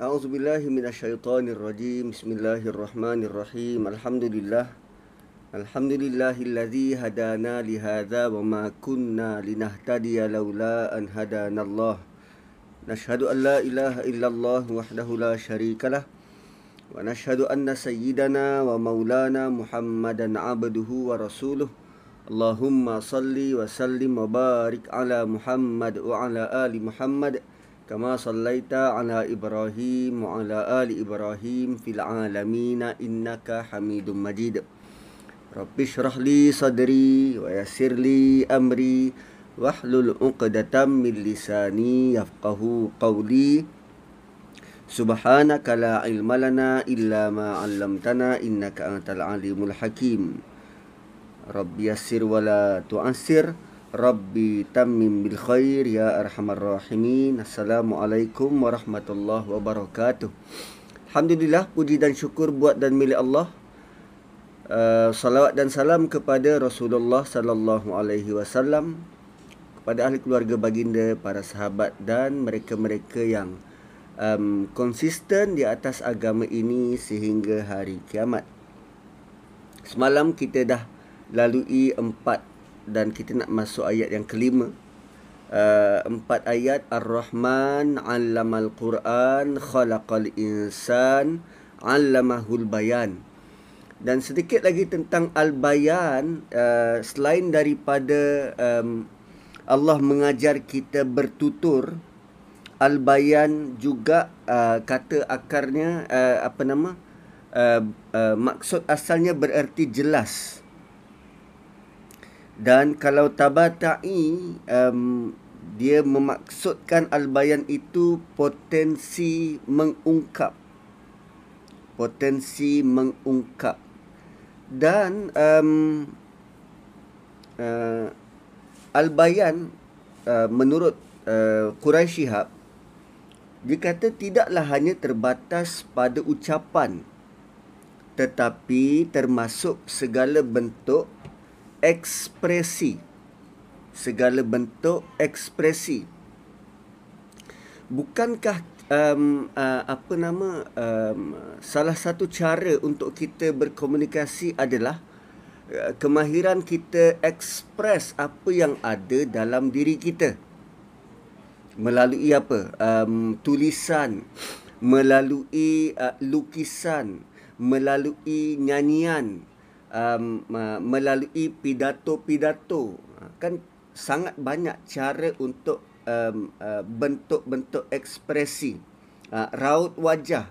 A'udzu billahi minasyaitonir rajim. Bismillahirrahmanirrahim. Alhamdulillah. Alhamdulillahilladzi hadana li hadza wa ma kunna linahtadiya laula an hadanallah. Nashhadu an la ilaha illallah wahdahu la syarikalah. Wa nashhadu anna sayyidana wa maulana Muhammadan abduhu wa rasuluh. Allahumma salli wa sallim wa barik ala Muhammad wa ala ali Muhammad. كما صليت على إبراهيم وعلى آل إبراهيم في العالمين إنك حميد مجيد رب اشرح لي صدري ويسر لي أمري واحلل عقدة من لساني يفقه قولي سبحانك لا علم لنا إلا ما علمتنا إنك أنت العليم الحكيم رب يسر ولا تعسر Rabbi tamim bil khair ya arhamar rahimin. Assalamualaikum warahmatullahi wabarakatuh. Alhamdulillah puji dan syukur buat dan milik Allah. Uh, salawat dan salam kepada Rasulullah sallallahu alaihi wasallam kepada ahli keluarga baginda, para sahabat dan mereka-mereka yang um, konsisten di atas agama ini sehingga hari kiamat. Semalam kita dah lalui empat dan kita nak masuk ayat yang kelima. Uh, empat ayat. Ar-Rahman Allamal Quran Khalaqal Insan Allamahul Bayan. Dan sedikit lagi tentang Al-Bayan uh, selain daripada um, Allah mengajar kita bertutur Al-Bayan juga uh, kata akarnya uh, apa nama uh, uh, maksud asalnya bererti jelas dan kalau tabata'i um, dia memaksudkan al-bayan itu potensi mengungkap. Potensi mengungkap. Dan um, uh, al-bayan uh, menurut uh, Quraisy Shihab dia kata tidaklah hanya terbatas pada ucapan tetapi termasuk segala bentuk ekspresi. Segala bentuk ekspresi. Bukankah um, uh, apa nama um, salah satu cara untuk kita berkomunikasi adalah kemahiran kita ekspres apa yang ada dalam diri kita. Melalui apa? Um, tulisan melalui uh, lukisan melalui nyanyian um, melalui pidato-pidato. Ha, kan sangat banyak cara untuk um, uh, bentuk-bentuk ekspresi. Uh, raut wajah.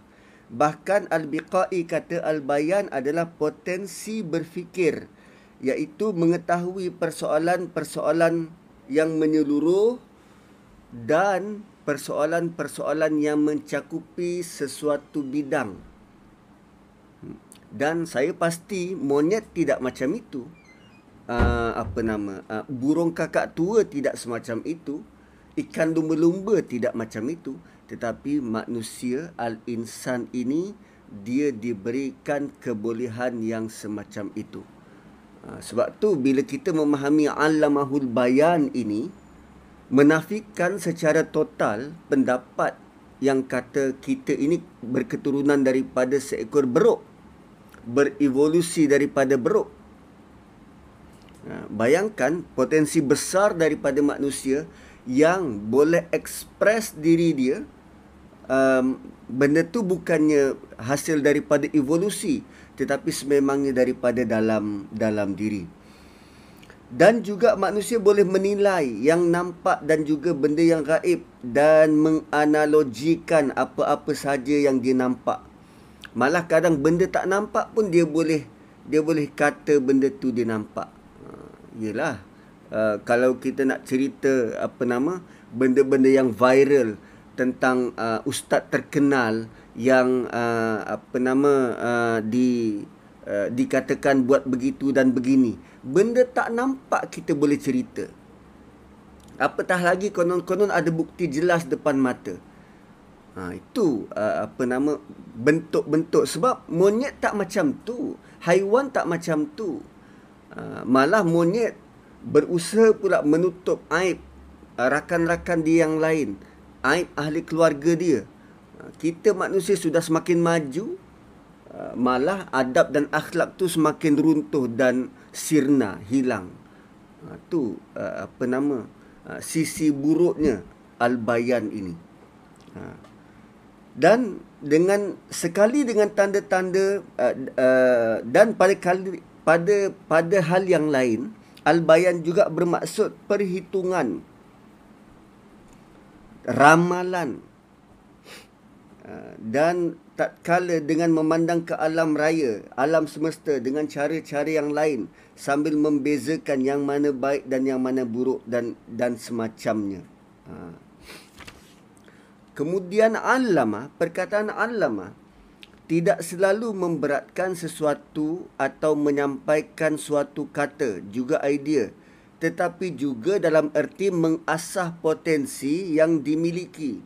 Bahkan al-biqai kata al-bayan adalah potensi berfikir iaitu mengetahui persoalan-persoalan yang menyeluruh dan persoalan-persoalan yang mencakupi sesuatu bidang dan saya pasti monyet tidak macam itu. Uh, apa nama uh, burung kakak tua tidak semacam itu. Ikan lumba-lumba tidak macam itu. Tetapi manusia al-insan ini dia diberikan kebolehan yang semacam itu. Uh, sebab tu bila kita memahami alamahul bayan ini menafikan secara total pendapat yang kata kita ini berketurunan daripada seekor beruk berevolusi daripada beruk. Ha, bayangkan potensi besar daripada manusia yang boleh ekspres diri dia um, benda tu bukannya hasil daripada evolusi tetapi sememangnya daripada dalam dalam diri dan juga manusia boleh menilai yang nampak dan juga benda yang gaib dan menganalogikan apa-apa saja yang dia nampak Malah kadang benda tak nampak pun dia boleh dia boleh kata benda tu dia nampak. Uh, yelah. Uh, kalau kita nak cerita apa nama benda-benda yang viral tentang uh, ustaz terkenal yang uh, apa nama uh, di uh, dikatakan buat begitu dan begini. Benda tak nampak kita boleh cerita. Apatah lagi konon-konon ada bukti jelas depan mata. Ha, itu uh, apa nama bentuk-bentuk sebab monyet tak macam tu, haiwan tak macam tu. Uh, malah monyet berusaha pula menutup aib uh, rakan-rakan dia yang lain, aib ahli keluarga dia. Ha, kita manusia sudah semakin maju uh, malah adab dan akhlak tu semakin runtuh dan sirna hilang uh, tu uh, apa nama uh, sisi buruknya al-bayan ini uh, dan dengan sekali dengan tanda-tanda uh, uh, dan pada kali pada pada hal yang lain al-bayan juga bermaksud perhitungan ramalan Ah, dan tak kala dengan memandang ke alam raya, alam semesta dengan cara-cara yang lain sambil membezakan yang mana baik dan yang mana buruk dan dan semacamnya. Ha. Kemudian alama, perkataan alama tidak selalu memberatkan sesuatu atau menyampaikan suatu kata, juga idea, tetapi juga dalam erti mengasah potensi yang dimiliki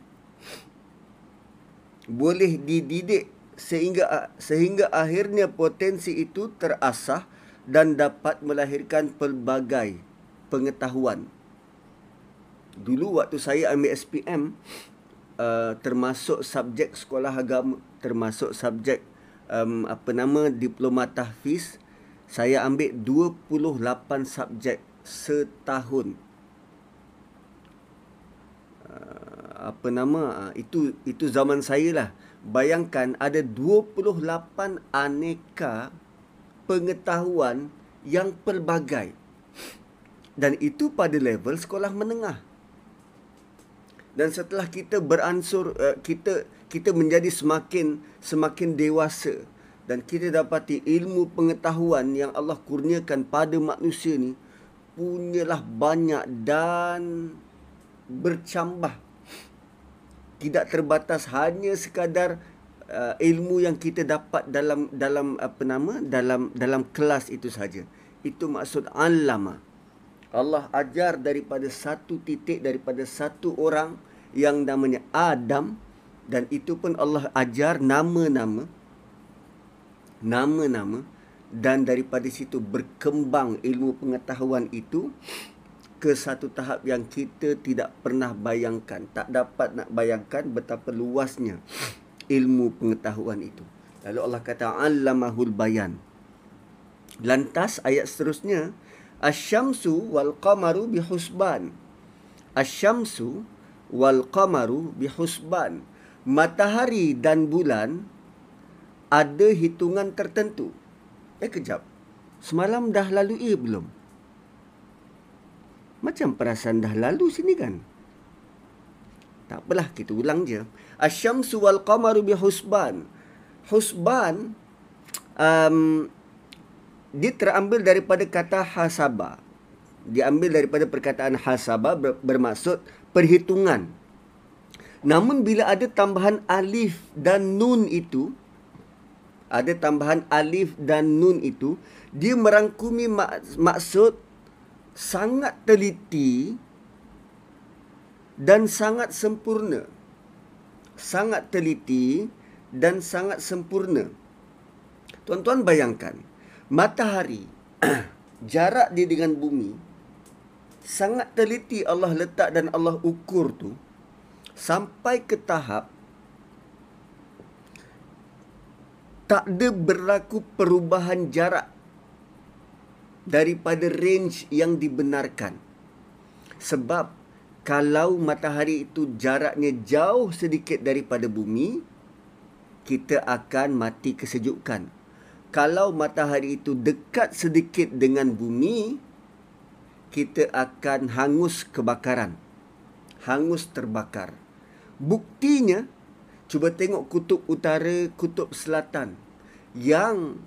boleh dididik sehingga sehingga akhirnya potensi itu terasah dan dapat melahirkan pelbagai pengetahuan. Dulu waktu saya ambil SPM uh, termasuk subjek sekolah agama, termasuk subjek um, apa nama diploma tahfiz, saya ambil 28 subjek setahun. Uh, apa nama ah, itu itu zaman saya lah. Bayangkan ada 28 aneka pengetahuan yang pelbagai. Dan itu pada level sekolah menengah dan setelah kita beransur eh, kita kita menjadi semakin semakin dewasa dan kita dapati ilmu pengetahuan yang Allah kurniakan pada manusia ni punyalah banyak dan bercambah. Tidak terbatas hanya sekadar uh, ilmu yang kita dapat dalam dalam apa nama dalam dalam kelas itu saja. Itu maksud allama. Allah ajar daripada satu titik daripada satu orang yang namanya Adam dan itu pun Allah ajar nama-nama nama-nama dan daripada situ berkembang ilmu pengetahuan itu ke satu tahap yang kita tidak pernah bayangkan, tak dapat nak bayangkan betapa luasnya ilmu pengetahuan itu. Lalu Allah kata allamahul bayan. Lantas ayat seterusnya asyamsu wal qamaru bihusban. Asyamsu wal qamaru bihusban. Matahari dan bulan ada hitungan tertentu. Eh kejap. Semalam dah lalu ia belum? Macam perasaan dah lalu sini kan? Tak apalah, kita ulang je. Asyamsu wal qamaru bi husban. Husban um, dia terambil daripada kata hasaba. Diambil daripada perkataan hasaba bermaksud perhitungan. Namun bila ada tambahan alif dan nun itu, ada tambahan alif dan nun itu, dia merangkumi maksud sangat teliti dan sangat sempurna. Sangat teliti dan sangat sempurna. Tuan-tuan bayangkan, matahari jarak dia dengan bumi sangat teliti Allah letak dan Allah ukur tu sampai ke tahap tak ada berlaku perubahan jarak daripada range yang dibenarkan. Sebab kalau matahari itu jaraknya jauh sedikit daripada bumi, kita akan mati kesejukan. Kalau matahari itu dekat sedikit dengan bumi, kita akan hangus kebakaran. Hangus terbakar. Buktinya, cuba tengok kutub utara, kutub selatan yang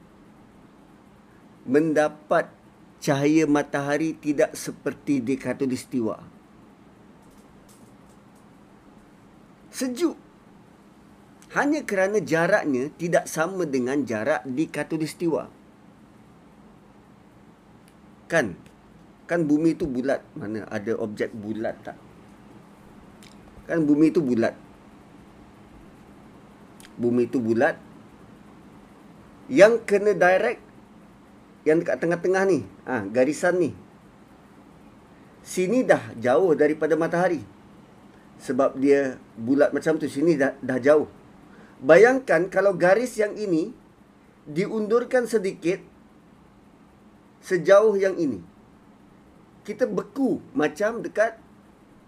mendapat cahaya matahari tidak seperti di khatulistiwa. Sejuk. Hanya kerana jaraknya tidak sama dengan jarak di khatulistiwa. Kan? Kan bumi itu bulat. Mana ada objek bulat tak? Kan bumi itu bulat. Bumi itu bulat. Yang kena direct yang dekat tengah-tengah ni, ha, garisan ni. Sini dah jauh daripada matahari. sebab dia bulat macam tu sini dah, dah jauh. Bayangkan kalau garis yang ini diundurkan sedikit sejauh yang ini. Kita beku macam dekat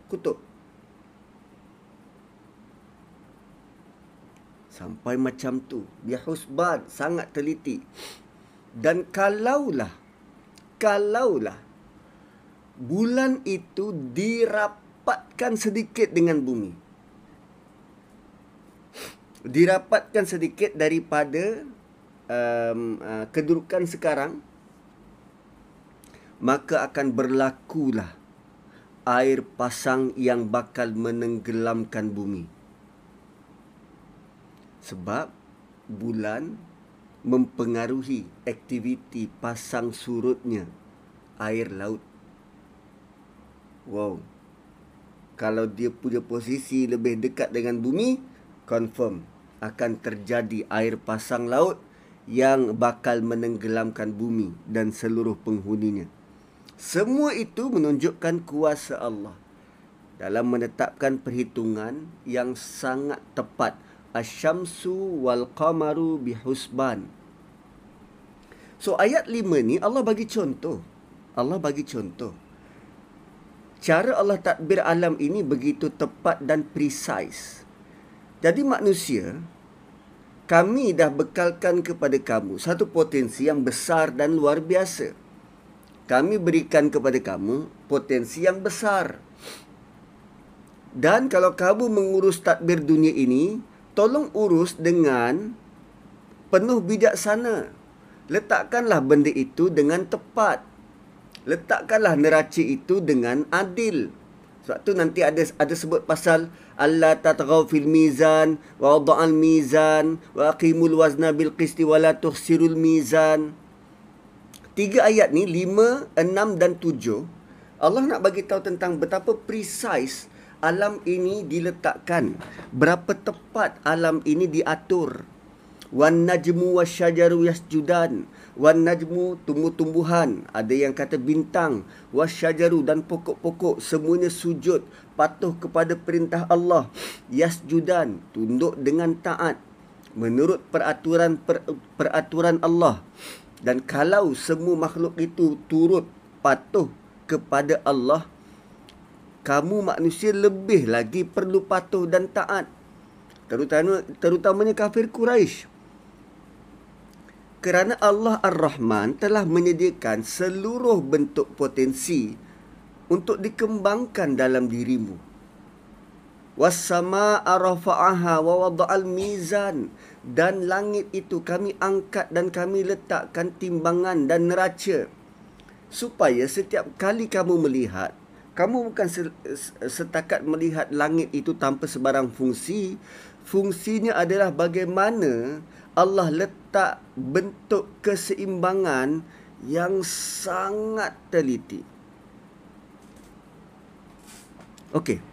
kutub. Sampai macam tu. Dia husbad, sangat teliti. Dan kalaulah, kalaulah bulan itu dirapatkan sedikit dengan bumi. Dirapatkan sedikit daripada um, uh, kedudukan sekarang, maka akan berlakulah air pasang yang bakal menenggelamkan bumi. Sebab bulan mempengaruhi aktiviti pasang surutnya air laut. Wow. Kalau dia punya posisi lebih dekat dengan bumi, confirm akan terjadi air pasang laut yang bakal menenggelamkan bumi dan seluruh penghuninya. Semua itu menunjukkan kuasa Allah dalam menetapkan perhitungan yang sangat tepat. Asyamsu wal qamaru bihusban. So ayat lima ni Allah bagi contoh. Allah bagi contoh. Cara Allah takbir alam ini begitu tepat dan precise. Jadi manusia, kami dah bekalkan kepada kamu satu potensi yang besar dan luar biasa kami berikan kepada kamu potensi yang besar. Dan kalau kamu mengurus takbir dunia ini, tolong urus dengan penuh bijaksana. Letakkanlah benda itu dengan tepat. Letakkanlah neraca itu dengan adil. Sebab tu nanti ada ada sebut pasal Allah tatghaw fil mizan wa wada'al mizan wa aqimul wazna bil qisti wa la tuhsirul mizan tiga ayat ni, lima, enam dan tujuh, Allah nak bagi tahu tentang betapa precise alam ini diletakkan. Berapa tepat alam ini diatur. Wan najmu wasyajaru yasjudan. Wan najmu tumbuh-tumbuhan. Ada yang kata bintang. Wasyajaru dan pokok-pokok. Semuanya sujud. Patuh kepada perintah Allah. Yasjudan. Tunduk dengan taat. Menurut peraturan per, peraturan Allah. Dan kalau semua makhluk itu turut patuh kepada Allah, kamu manusia lebih lagi perlu patuh dan taat. Terutama, terutamanya kafir Quraisy. Kerana Allah Ar-Rahman telah menyediakan seluruh bentuk potensi untuk dikembangkan dalam dirimu. Was-samaa'a rafa'aha wa wada'al mizan dan langit itu kami angkat dan kami letakkan timbangan dan neraca. Supaya setiap kali kamu melihat kamu bukan setakat melihat langit itu tanpa sebarang fungsi. Fungsinya adalah bagaimana Allah letak bentuk keseimbangan yang sangat teliti. Okey.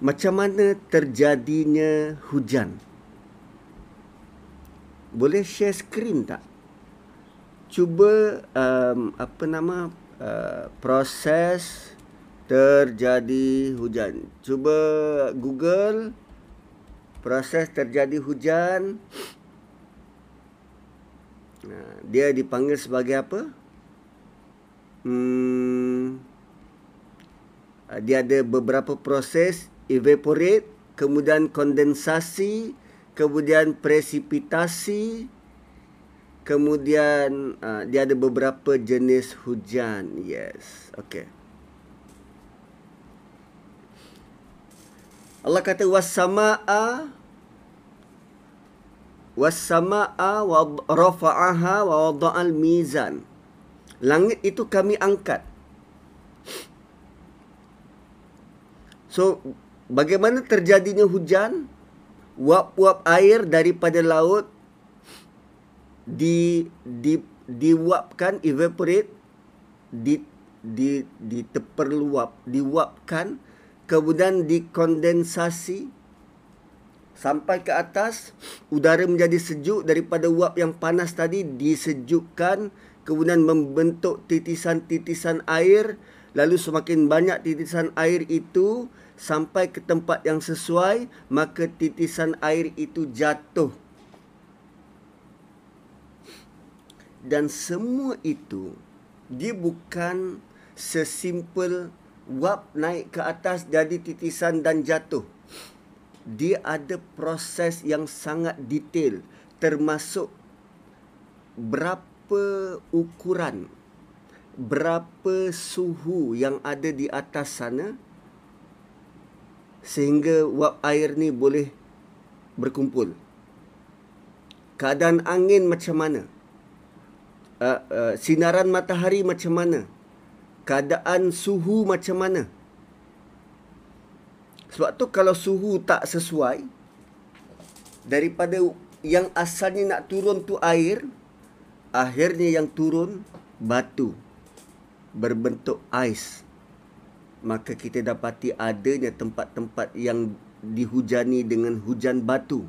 Macam mana terjadinya hujan boleh share screen tak? Cuba um, apa nama uh, proses terjadi hujan. Cuba Google proses terjadi hujan. Dia dipanggil sebagai apa? Hmm, dia ada beberapa proses evaporate, kemudian kondensasi, kemudian presipitasi kemudian uh, dia ada beberapa jenis hujan yes. Okey Allah kata was-samaa was-samaa wa rafa'aha wa wada'al mizan. Langit itu kami angkat. So bagaimana terjadinya hujan wap-wap air daripada laut di di diwapkan evaporate di di di terperluap diwapkan kemudian dikondensasi sampai ke atas. Udara menjadi sejuk daripada wap yang panas tadi disejukkan kemudian membentuk titisan-titisan air. Lalu semakin banyak titisan air itu sampai ke tempat yang sesuai maka titisan air itu jatuh. Dan semua itu dia bukan sesimpel wap naik ke atas jadi titisan dan jatuh. Dia ada proses yang sangat detail termasuk berapa ukuran berapa suhu yang ada di atas sana sehingga wap air ni boleh berkumpul. Keadaan angin macam mana? Uh, uh, sinaran matahari macam mana? Keadaan suhu macam mana? Sebab tu kalau suhu tak sesuai daripada yang asalnya nak turun tu air, akhirnya yang turun batu berbentuk ais maka kita dapati adanya tempat-tempat yang dihujani dengan hujan batu.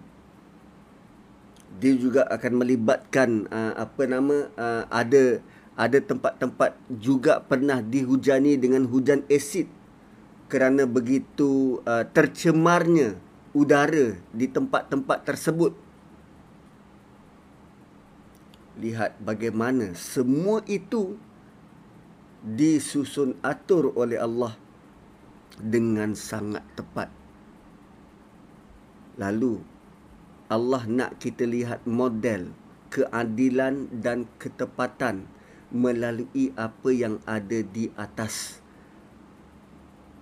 Dia juga akan melibatkan uh, apa nama uh, ada ada tempat-tempat juga pernah dihujani dengan hujan asid kerana begitu uh, tercemarnya udara di tempat-tempat tersebut. Lihat bagaimana semua itu disusun atur oleh Allah dengan sangat tepat. Lalu Allah nak kita lihat model keadilan dan ketepatan melalui apa yang ada di atas.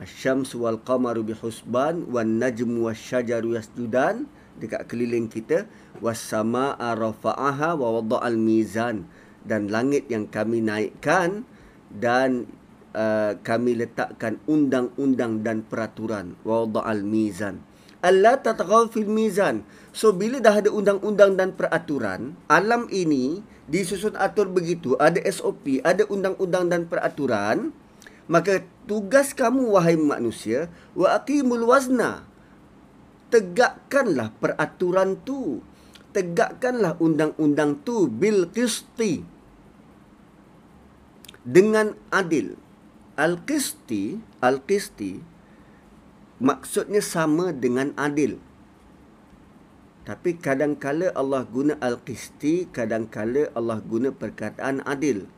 Asyams wal qamaru bihusban wan najmu wasyajaru yasjudan dekat keliling kita was samaa rafa'aha wa wada'al mizan dan langit yang kami naikkan dan uh, kami letakkan undang-undang dan peraturan. Wada'al mizan. Alla tatghaw fil mizan. So bila dah ada undang-undang dan peraturan alam ini disusun atur begitu. Ada SOP ada undang-undang dan peraturan maka tugas kamu wahai manusia wa aqimul wazna. Tegakkanlah peraturan tu. Tegakkanlah undang-undang tu bil qisti. Dengan adil. Al-Qisti, Al-Qisti maksudnya sama dengan adil. Tapi kadang-kala Allah guna Al-Qisti, kadang-kala Allah guna perkataan adil.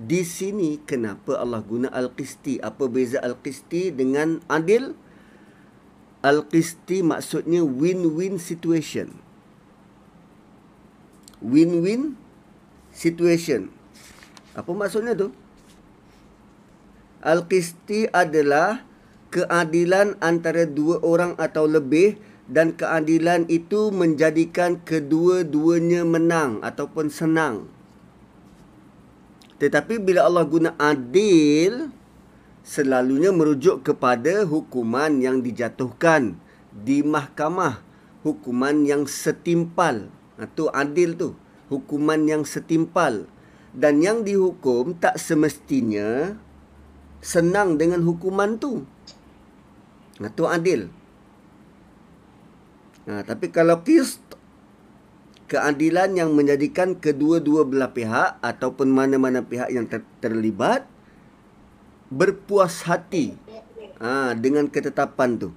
Di sini kenapa Allah guna Al-Qisti? Apa beza Al-Qisti dengan adil? Al-Qisti maksudnya win-win situation. Win-win situation. Apa maksudnya tu? Al-Qisti adalah keadilan antara dua orang atau lebih dan keadilan itu menjadikan kedua-duanya menang ataupun senang. Tetapi bila Allah guna adil, selalunya merujuk kepada hukuman yang dijatuhkan di mahkamah. Hukuman yang setimpal. Itu ha, adil tu. Hukuman yang setimpal dan yang dihukum tak semestinya senang dengan hukuman tu. Itu adil. Nah, tapi kalau kist keadilan yang menjadikan kedua-dua belah pihak ataupun mana-mana pihak yang ter- terlibat berpuas hati ha, dengan ketetapan tu.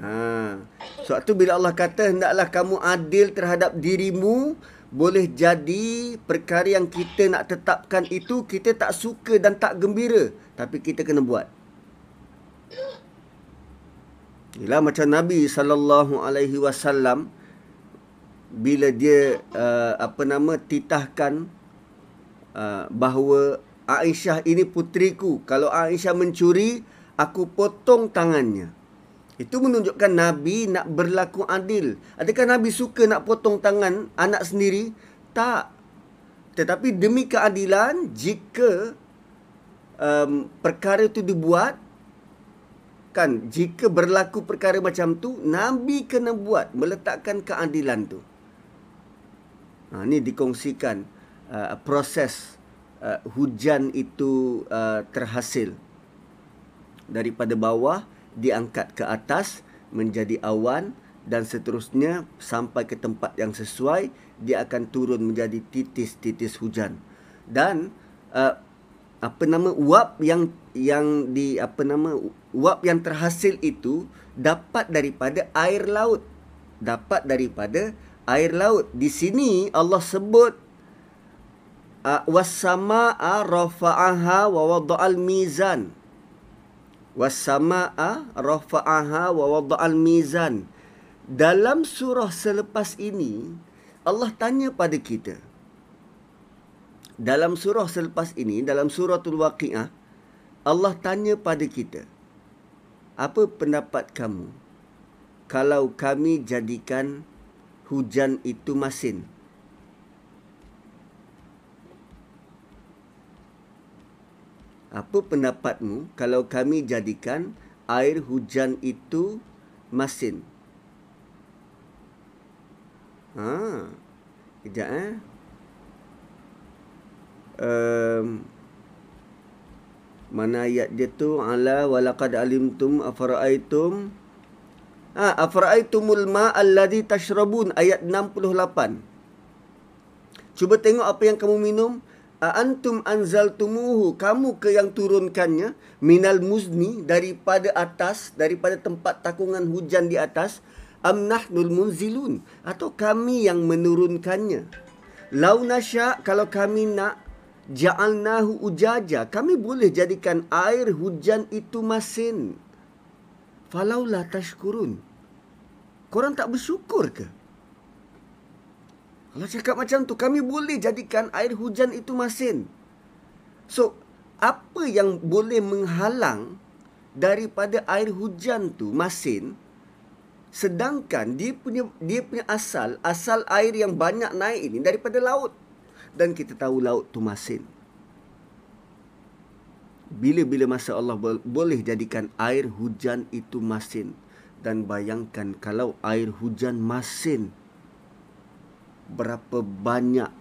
Ha. Sebab tu bila Allah kata hendaklah kamu adil terhadap dirimu boleh jadi perkara yang kita nak tetapkan itu kita tak suka dan tak gembira tapi kita kena buat. Inilah macam Nabi sallallahu alaihi wasallam bila dia uh, apa nama titahkan uh, bahawa Aisyah ini putriku kalau Aisyah mencuri aku potong tangannya. Itu menunjukkan Nabi nak berlaku adil. Adakah Nabi suka nak potong tangan anak sendiri? Tak. Tetapi demi keadilan, jika um, perkara itu dibuat, kan, jika berlaku perkara macam tu, Nabi kena buat, meletakkan keadilan tu. Ha, ini dikongsikan uh, proses uh, hujan itu uh, terhasil daripada bawah diangkat ke atas menjadi awan dan seterusnya sampai ke tempat yang sesuai dia akan turun menjadi titis-titis hujan. Dan uh, apa nama uap yang yang di apa nama uap yang terhasil itu dapat daripada air laut. Dapat daripada air laut. Di sini Allah sebut uh, was-samaa rafa'aha wa wada'al mizan was-samaa rafa'aha wa wada'al mizan. Dalam surah selepas ini Allah tanya pada kita. Dalam surah selepas ini dalam suratul waqiah Allah tanya pada kita apa pendapat kamu? Kalau kami jadikan hujan itu masin apa pendapatmu kalau kami jadikan air hujan itu masin? Ha kejap eh. Um, mana ayat dia tu? Ala walaqad alimtum afara'aitum ha afara'aitumul ma alladhi tashrabun ayat 68 cuba tengok apa yang kamu minum antum anzaltumuhu kamu ke yang turunkannya? Minal muzni daripada atas daripada tempat takungan hujan di atas. Am nahnul munzilun atau kami yang menurunkannya. Lau nasya kalau kami nak ja'alnahu ujaja. Kami boleh jadikan air hujan itu masin. Falaula tashkurun. Korang tak bersyukur ke Allah cakap macam tu kami boleh jadikan air hujan itu masin. So apa yang boleh menghalang daripada air hujan tu masin sedangkan dia punya dia punya asal asal air yang banyak naik ini daripada laut. Dan kita tahu laut tu masin. Bila-bila masa Allah boleh jadikan air hujan itu masin. Dan bayangkan kalau air hujan masin berapa banyak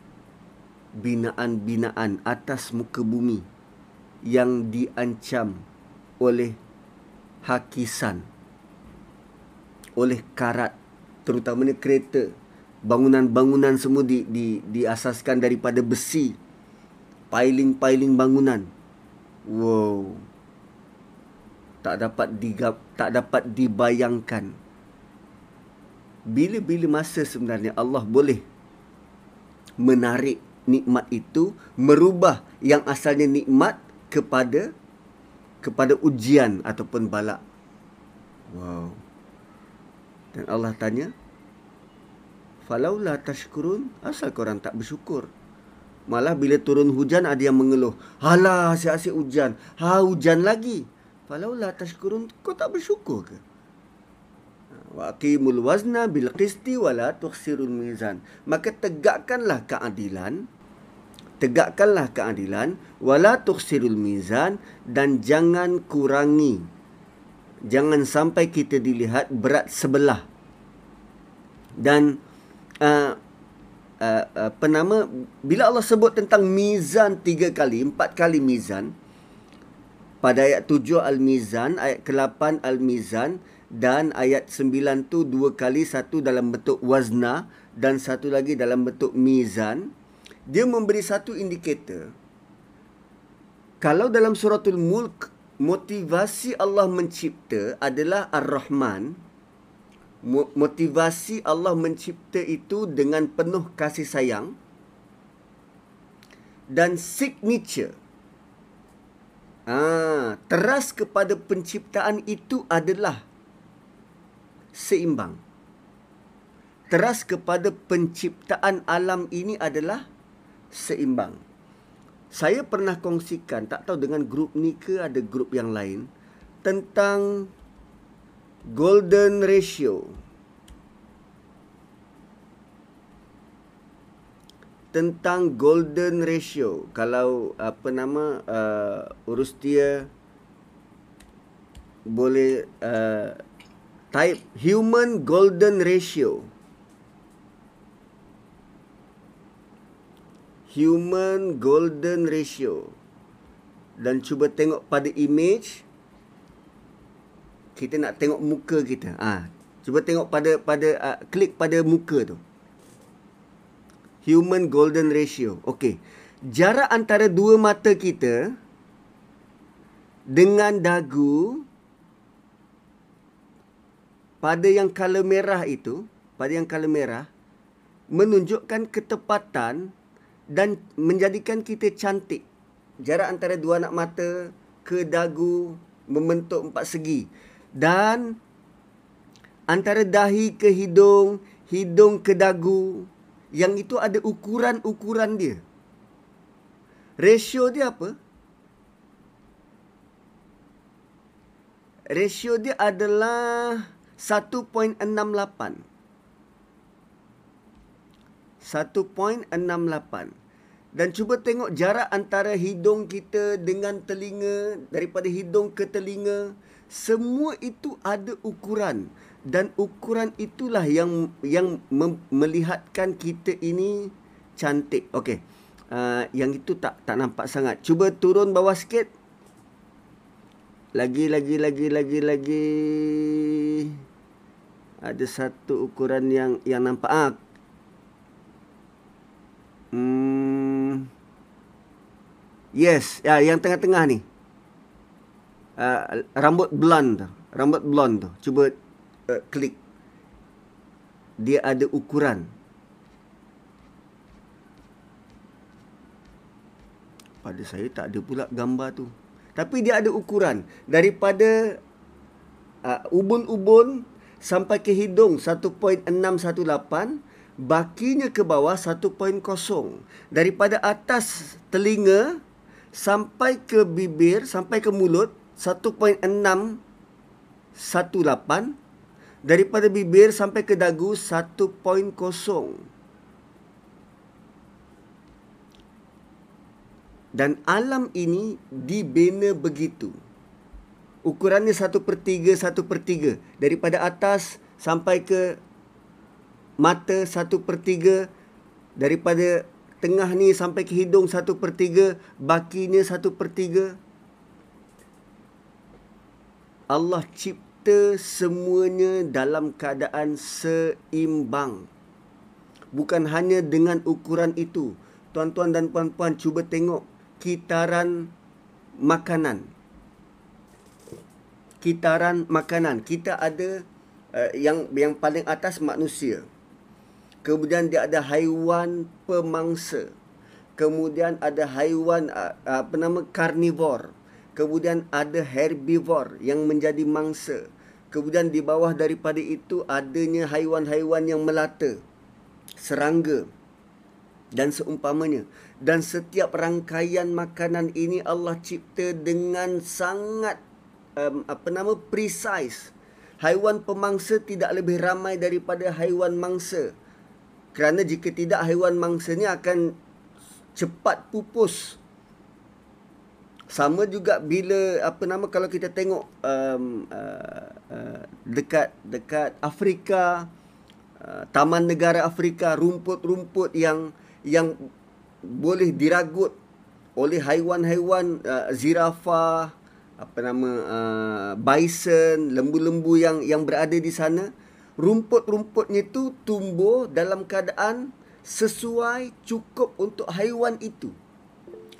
binaan-binaan atas muka bumi yang diancam oleh hakisan oleh karat terutamanya kereta bangunan-bangunan semua di, di, diasaskan daripada besi. Piling-piling bangunan. Wow. Tak dapat digap, tak dapat dibayangkan. Bila-bila masa sebenarnya Allah boleh menarik nikmat itu, merubah yang asalnya nikmat kepada kepada ujian ataupun balak. Wow. Dan Allah tanya, Falaula tashkurun Asal korang tak bersyukur Malah bila turun hujan ada yang mengeluh Halah asyik-asyik hujan Ha hujan lagi Falaula tashkurun Kau tak bersyukur ke? Wa aqimul wazna bil qisti wala tukhsirul mizan Maka tegakkanlah keadilan Tegakkanlah keadilan Wala tukhsirul mizan Dan jangan kurangi Jangan sampai kita dilihat berat sebelah. Dan uh, uh, apa nama bila Allah sebut tentang mizan tiga kali empat kali mizan pada ayat tujuh al-mizan ayat ke-8 al-mizan dan ayat sembilan tu dua kali satu dalam bentuk wazna dan satu lagi dalam bentuk mizan. Dia memberi satu indikator. Kalau dalam suratul mulk motivasi Allah mencipta adalah ar-rahman. Motivasi Allah mencipta itu dengan penuh kasih sayang dan signature. Ah teras kepada penciptaan itu adalah seimbang. Teras kepada penciptaan alam ini adalah seimbang. Saya pernah kongsikan tak tahu dengan grup ni ke ada grup yang lain tentang golden ratio. Tentang golden ratio. Kalau apa nama uh, urus dia boleh uh, type human golden ratio human golden ratio dan cuba tengok pada image kita nak tengok muka kita. Ah, ha, cuba tengok pada pada uh, klik pada muka tu. Human golden ratio. Okey. Jarak antara dua mata kita dengan dagu pada yang color merah itu, pada yang color merah menunjukkan ketepatan dan menjadikan kita cantik. Jarak antara dua anak mata ke dagu membentuk empat segi. Dan antara dahi ke hidung, hidung ke dagu, yang itu ada ukuran-ukuran dia. Ratio dia apa? Ratio dia adalah 1.68. 1.68. Dan cuba tengok jarak antara hidung kita dengan telinga, daripada hidung ke telinga, semua itu ada ukuran dan ukuran itulah yang yang melihatkan kita ini cantik. Okey. Uh, yang itu tak tak nampak sangat. Cuba turun bawah sikit. Lagi lagi lagi lagi lagi. Ada satu ukuran yang yang nampak. Ah. Hmm. Yes, ya yang tengah-tengah ni. Uh, rambut blonde tu. Rambut blonde tu. Cuba uh, klik. Dia ada ukuran. Pada saya tak ada pula gambar tu. Tapi dia ada ukuran. Daripada uh, ubun-ubun sampai ke hidung 1.618. Bakinya ke bawah 1.0. Daripada atas telinga sampai ke bibir, sampai ke mulut 1.618 daripada bibir sampai ke dagu 1.0 dan alam ini dibina begitu ukurannya 1 per 3 1 per 3 daripada atas sampai ke mata 1 per 3 daripada tengah ni sampai ke hidung 1 per 3 bakinya 1 per 3 Allah cipta semuanya dalam keadaan seimbang. Bukan hanya dengan ukuran itu. Tuan-tuan dan puan-puan cuba tengok kitaran makanan. Kitaran makanan. Kita ada uh, yang yang paling atas manusia. Kemudian dia ada haiwan pemangsa. Kemudian ada haiwan uh, apa nama karnivor. Kemudian ada herbivore yang menjadi mangsa. Kemudian di bawah daripada itu adanya haiwan-haiwan yang melata. Serangga dan seumpamanya. Dan setiap rangkaian makanan ini Allah cipta dengan sangat um, apa nama precise. Haiwan pemangsa tidak lebih ramai daripada haiwan mangsa. Kerana jika tidak haiwan mangsa ni akan cepat pupus sama juga bila apa nama kalau kita tengok um, uh, uh, dekat dekat Afrika uh, taman negara Afrika rumput-rumput yang yang boleh diragut oleh haiwan-haiwan uh, zirafah apa nama uh, bison lembu-lembu yang yang berada di sana rumput-rumputnya itu tumbuh dalam keadaan sesuai cukup untuk haiwan itu.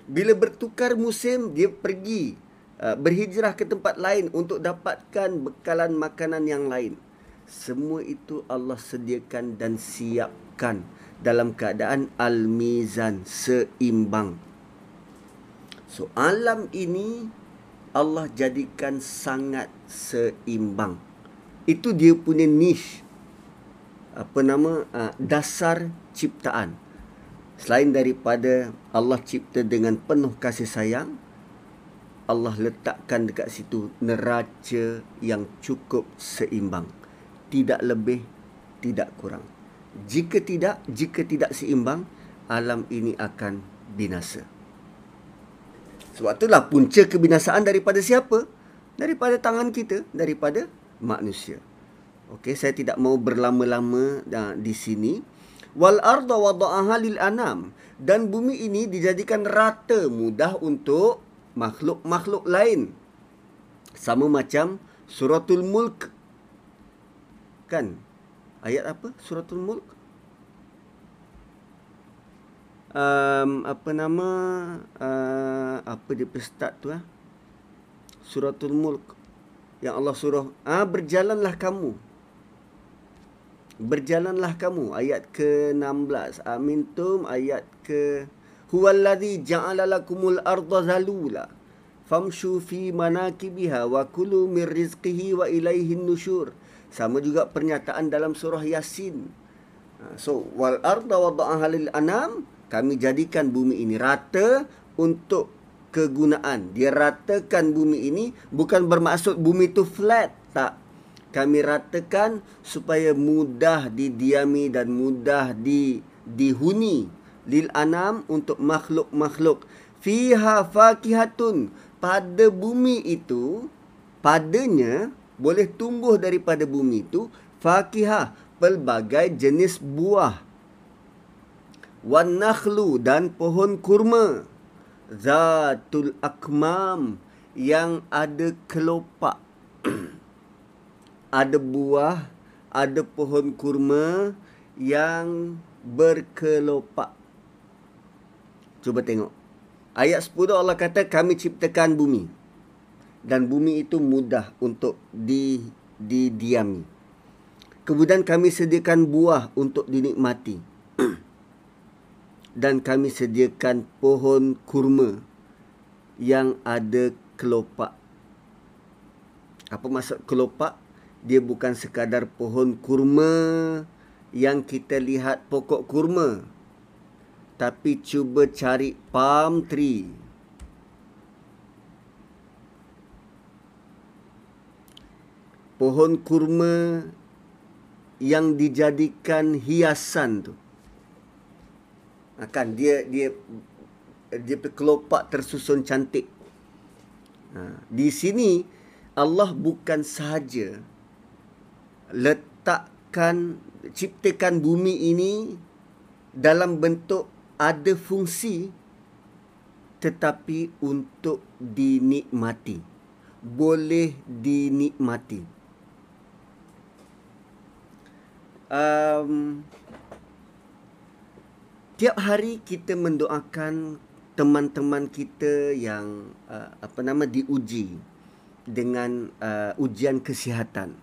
Bila bertukar musim dia pergi uh, berhijrah ke tempat lain untuk dapatkan bekalan makanan yang lain. Semua itu Allah sediakan dan siapkan dalam keadaan al-mizan seimbang. So alam ini Allah jadikan sangat seimbang itu dia punya niche apa nama uh, dasar ciptaan Selain daripada Allah cipta dengan penuh kasih sayang, Allah letakkan dekat situ neraca yang cukup seimbang. Tidak lebih, tidak kurang. Jika tidak, jika tidak seimbang, alam ini akan binasa. Sebab itulah punca kebinasaan daripada siapa? Daripada tangan kita, daripada manusia. Okey, saya tidak mau berlama-lama di sini. Wal arda wada'aha lil anam. Dan bumi ini dijadikan rata mudah untuk makhluk-makhluk lain. Sama macam suratul mulk. Kan? Ayat apa? Suratul mulk um, apa nama uh, apa dia start tu ah Suratul Mulk. Yang Allah suruh, ah berjalanlah kamu. Berjalanlah kamu. Ayat ke-16. Amintum ayat ke... Huwallazi ja'ala lakumul arda zalula. Famshu fi manakibiha wa kulu min rizqihi wa ilaihin nusyur. Sama juga pernyataan dalam surah Yasin. Ha, so, wal arda wada'aha lil anam. Kami jadikan bumi ini rata untuk kegunaan. Dia ratakan bumi ini bukan bermaksud bumi itu flat. Tak. Kami ratakan supaya mudah didiami dan mudah di dihuni lil anam untuk makhluk-makhluk. Fiha fakihatun. Pada bumi itu, padanya boleh tumbuh daripada bumi itu fakihah pelbagai jenis buah. Wan nakhlu dan pohon kurma. Zatul akmam yang ada kelopak. Ada buah ada pohon kurma yang berkelopak. Cuba tengok. Ayat 10 Allah kata kami ciptakan bumi. Dan bumi itu mudah untuk di didiami. Kemudian kami sediakan buah untuk dinikmati dan kami sediakan pohon kurma yang ada kelopak. Apa maksud kelopak? Dia bukan sekadar pohon kurma yang kita lihat pokok kurma. Tapi cuba cari palm tree. Pohon kurma yang dijadikan hiasan tu akan dia dia dia kelopak tersusun cantik. Ha, di sini Allah bukan sahaja letakkan ciptakan bumi ini dalam bentuk ada fungsi tetapi untuk dinikmati. Boleh dinikmati. Um, Tiap hari kita mendoakan teman-teman kita yang uh, apa nama diuji dengan uh, ujian kesihatan.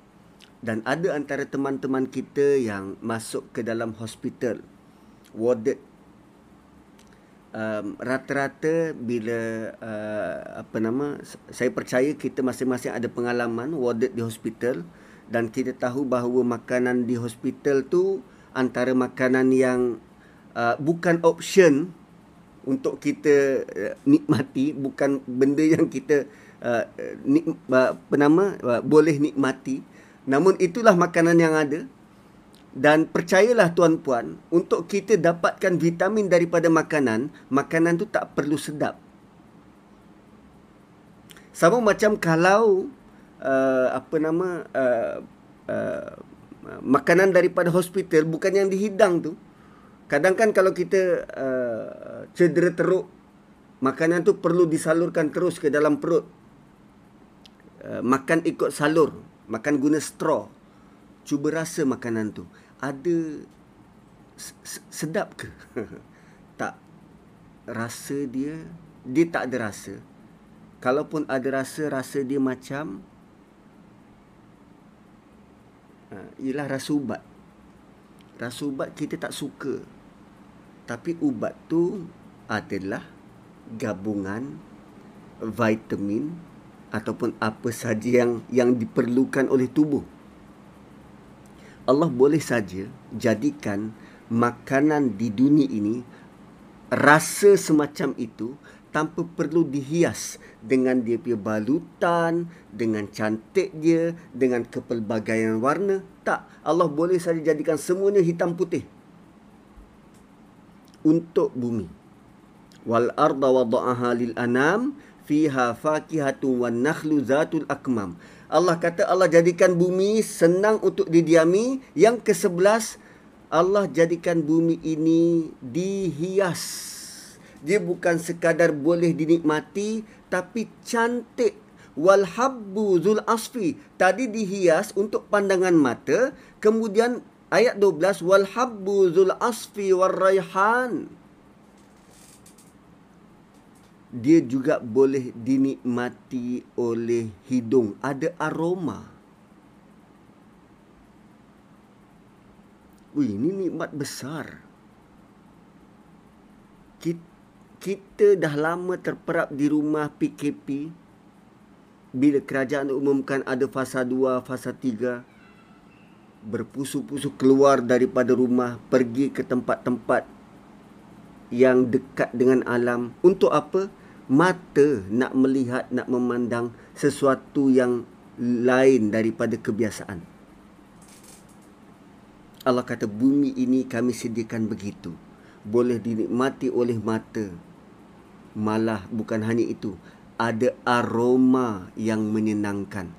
Dan ada antara teman-teman kita yang masuk ke dalam hospital warded. Um, rata-rata bila uh, apa nama saya percaya kita masing-masing ada pengalaman warded di hospital dan kita tahu bahawa makanan di hospital tu antara makanan yang uh, bukan option untuk kita uh, nikmati bukan benda yang kita uh, nik, uh, apa nama uh, boleh nikmati. Namun itulah makanan yang ada. Dan percayalah tuan puan untuk kita dapatkan vitamin daripada makanan makanan tu tak perlu sedap. Sama macam kalau uh, apa nama uh, uh, makanan daripada hospital bukan yang dihidang tu kadang kan kalau kita uh, cedera teruk makanan tu perlu disalurkan terus ke dalam perut. Uh, makan ikut salur makan guna straw. Cuba rasa makanan tu. Ada sedap ke? Tak. Rasa dia dia tak ada rasa. Kalaupun ada rasa rasa dia macam uh, ialah rasa ubat. Rasa ubat kita tak suka tapi ubat tu adalah gabungan vitamin ataupun apa saja yang yang diperlukan oleh tubuh. Allah boleh saja jadikan makanan di dunia ini rasa semacam itu tanpa perlu dihias dengan dia punya balutan, dengan cantik dia, dengan kepelbagaian warna. Tak, Allah boleh saja jadikan semuanya hitam putih untuk bumi. Wal arda wada'aha lil anam fiha fakihatun wan nakhlu zatul akmam. Allah kata Allah jadikan bumi senang untuk didiami. Yang ke-11 Allah jadikan bumi ini dihias. Dia bukan sekadar boleh dinikmati tapi cantik wal habbu zul asfi tadi dihias untuk pandangan mata kemudian ayat 12 wal habbu zul asfi war raihan dia juga boleh dinikmati oleh hidung. Ada aroma. Ui, ini nikmat besar. Kita dah lama terperap di rumah PKP. Bila kerajaan umumkan ada fasa 2, fasa 3. Berpusu-pusu keluar daripada rumah. Pergi ke tempat-tempat yang dekat dengan alam. Untuk apa? mata nak melihat, nak memandang sesuatu yang lain daripada kebiasaan. Allah kata bumi ini kami sediakan begitu. Boleh dinikmati oleh mata. Malah bukan hanya itu. Ada aroma yang menyenangkan.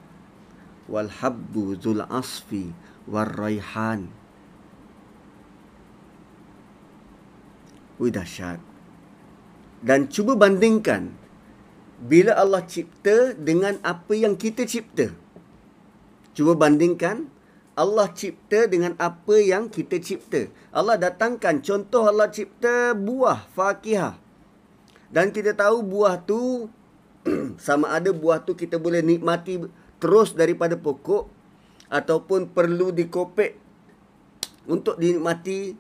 Walhabbu zul asfi warraihan. Wih dahsyat. Dan cuba bandingkan bila Allah cipta dengan apa yang kita cipta. Cuba bandingkan Allah cipta dengan apa yang kita cipta. Allah datangkan contoh Allah cipta buah fakihah. Dan kita tahu buah tu sama ada buah tu kita boleh nikmati terus daripada pokok ataupun perlu dikopek untuk dinikmati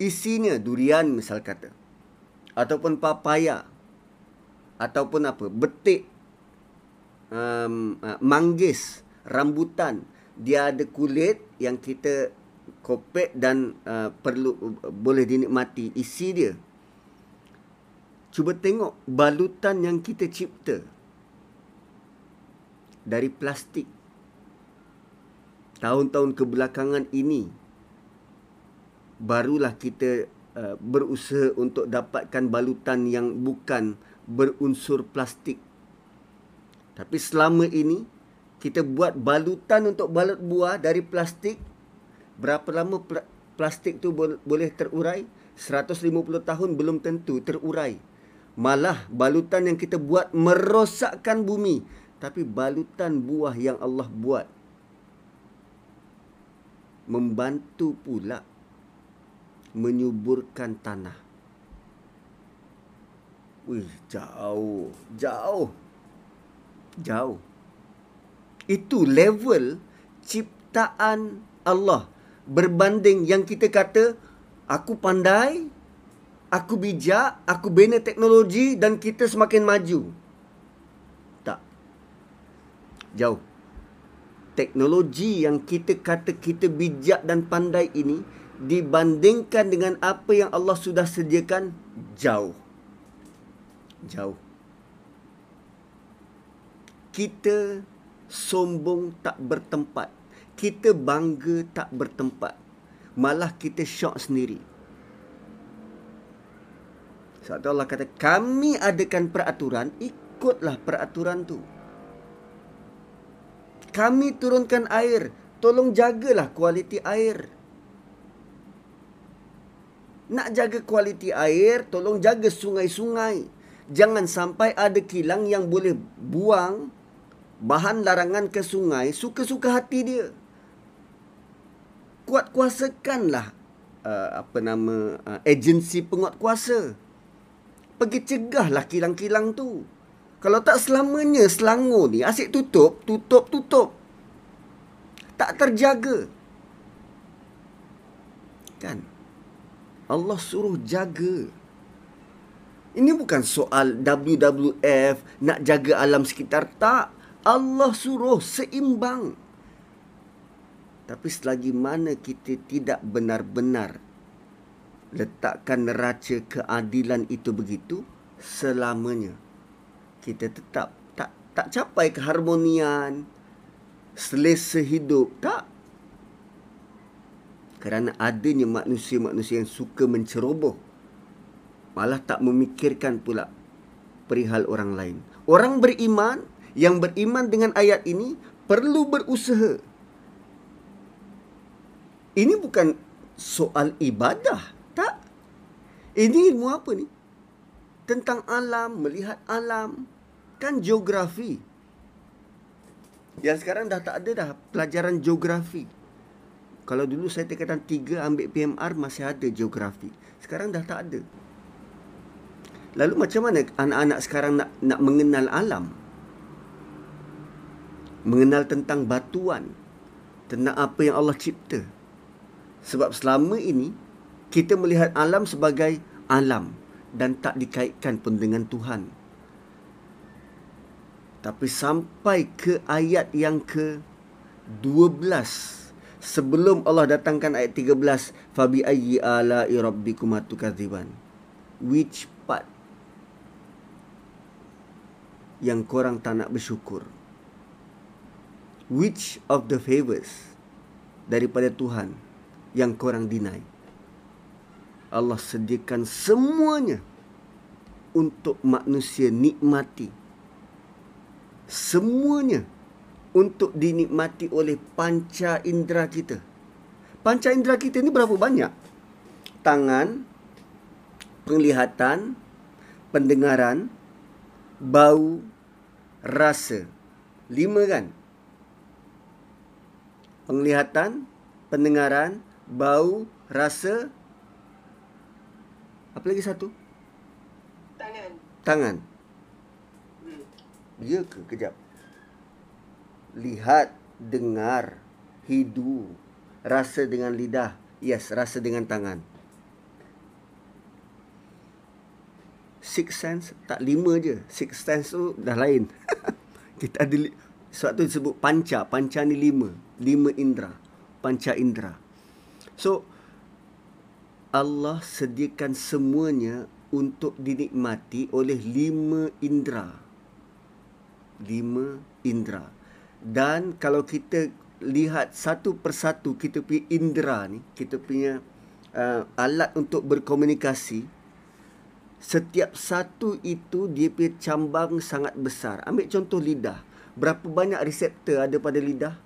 isinya durian misal kata. Ataupun papaya. Ataupun apa betik um, uh, manggis rambutan. Dia ada kulit yang kita kopek dan uh, perlu uh, boleh dinikmati isi dia. Cuba tengok balutan yang kita cipta. Dari plastik tahun-tahun kebelakangan ini barulah kita Uh, berusaha untuk dapatkan balutan yang bukan berunsur plastik. Tapi selama ini kita buat balutan untuk balut buah dari plastik. Berapa lama pl- plastik tu boleh terurai? 150 tahun belum tentu terurai. Malah balutan yang kita buat merosakkan bumi. Tapi balutan buah yang Allah buat membantu pula menyuburkan tanah. Wih, jauh, jauh, jauh. Itu level ciptaan Allah berbanding yang kita kata aku pandai, aku bijak, aku bina teknologi dan kita semakin maju. Tak. Jauh. Teknologi yang kita kata kita bijak dan pandai ini dibandingkan dengan apa yang Allah sudah sediakan jauh. Jauh. Kita sombong tak bertempat. Kita bangga tak bertempat. Malah kita syok sendiri. Sebab Allah kata kami adakan peraturan ikutlah peraturan tu kami turunkan air tolong jagalah kualiti air nak jaga kualiti air, tolong jaga sungai-sungai. Jangan sampai ada kilang yang boleh buang bahan larangan ke sungai suka-suka hati dia. Kuat kuasakanlah uh, apa nama uh, agensi penguat kuasa. Pergi cegahlah kilang-kilang tu. Kalau tak selamanya Selangor ni asyik tutup, tutup, tutup. Tak terjaga. Kan? Allah suruh jaga. Ini bukan soal WWF nak jaga alam sekitar. Tak. Allah suruh seimbang. Tapi selagi mana kita tidak benar-benar letakkan neraca keadilan itu begitu, selamanya kita tetap tak tak capai keharmonian, selesa hidup. Tak. Kerana adanya manusia-manusia yang suka menceroboh malah tak memikirkan pula perihal orang lain. Orang beriman yang beriman dengan ayat ini perlu berusaha. Ini bukan soal ibadah tak. Ini ilmu apa ni tentang alam melihat alam kan geografi yang sekarang dah tak ada dah pelajaran geografi kalau dulu saya tingkatan tiga ambil PMR masih ada geografi. Sekarang dah tak ada. Lalu macam mana anak-anak sekarang nak nak mengenal alam? Mengenal tentang batuan, tentang apa yang Allah cipta. Sebab selama ini kita melihat alam sebagai alam dan tak dikaitkan pun dengan Tuhan. Tapi sampai ke ayat yang ke 12 sebelum Allah datangkan ayat 13 fabi ayyi ala rabbikum atukadziban. Which part yang korang tak nak bersyukur? Which of the favors daripada Tuhan yang korang deny? Allah sediakan semuanya untuk manusia nikmati. Semuanya untuk dinikmati oleh panca indera kita. Panca indera kita ni berapa banyak? Tangan, penglihatan, pendengaran, bau, rasa. Lima kan? Penglihatan, pendengaran, bau, rasa, apa lagi satu? Tangan. Tangan. Hmm. Ya ke? Kejap. Lihat, dengar, hidu, rasa dengan lidah. Yes, rasa dengan tangan. Six sense, tak lima je. Six sense tu dah lain. Kita ada, li- sebab tu disebut panca. Panca ni lima. Lima indera. Panca indera. So, Allah sediakan semuanya untuk dinikmati oleh lima indera. Lima indera. Dan kalau kita lihat satu persatu kita punya indera ni, kita punya uh, alat untuk berkomunikasi, setiap satu itu dia punya cambang sangat besar. Ambil contoh lidah. Berapa banyak reseptor ada pada lidah?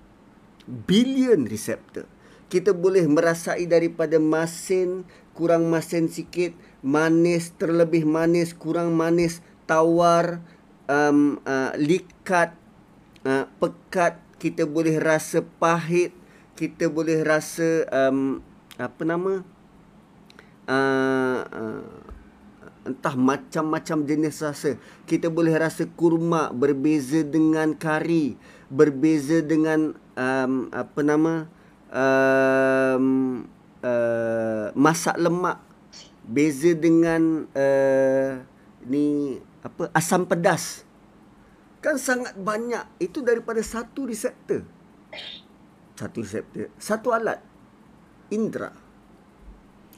Bilion reseptor kita boleh merasai daripada masin kurang masin sikit manis terlebih manis kurang manis tawar um, uh, likat uh, pekat. Kita boleh rasa pahit kita boleh rasa um, apa nama? Uh, uh, entah macam-macam jenis rasa. Kita boleh rasa kurma berbeza dengan kari berbeza dengan um, apa nama um, uh, masak lemak beza dengan uh, ni apa asam pedas. Kan sangat banyak. Itu daripada satu reseptor. Satu reseptor satu alat. Indera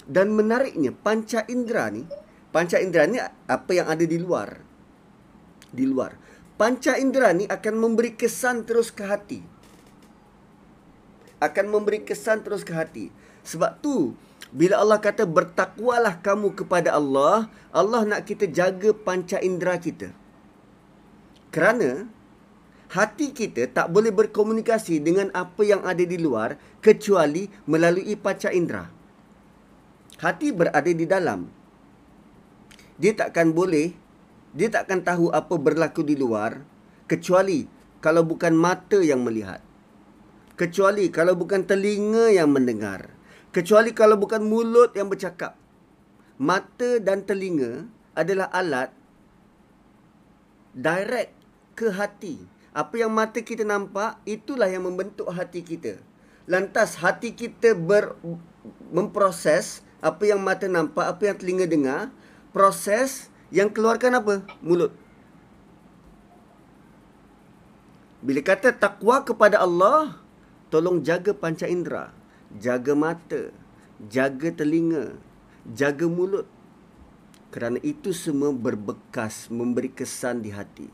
dan menariknya panca indera ni panca indera ni apa yang ada di luar? Di luar. Panca indera ni akan memberi kesan terus ke hati akan memberi kesan terus ke hati. Sebab tu bila Allah kata bertakwalah kamu kepada Allah, Allah nak kita jaga panca indera kita. Kerana hati kita tak boleh berkomunikasi dengan apa yang ada di luar kecuali melalui panca indera. Hati berada di dalam. Dia takkan boleh, dia takkan tahu apa berlaku di luar kecuali kalau bukan mata yang melihat kecuali kalau bukan telinga yang mendengar. Kecuali kalau bukan mulut yang bercakap. Mata dan telinga adalah alat direct ke hati. Apa yang mata kita nampak itulah yang membentuk hati kita. Lantas hati kita ber memproses apa yang mata nampak apa yang telinga dengar. Proses yang keluarkan apa? Mulut. Bila kata takwa kepada Allah Tolong jaga panca indera, jaga mata, jaga telinga, jaga mulut. Kerana itu semua berbekas, memberi kesan di hati.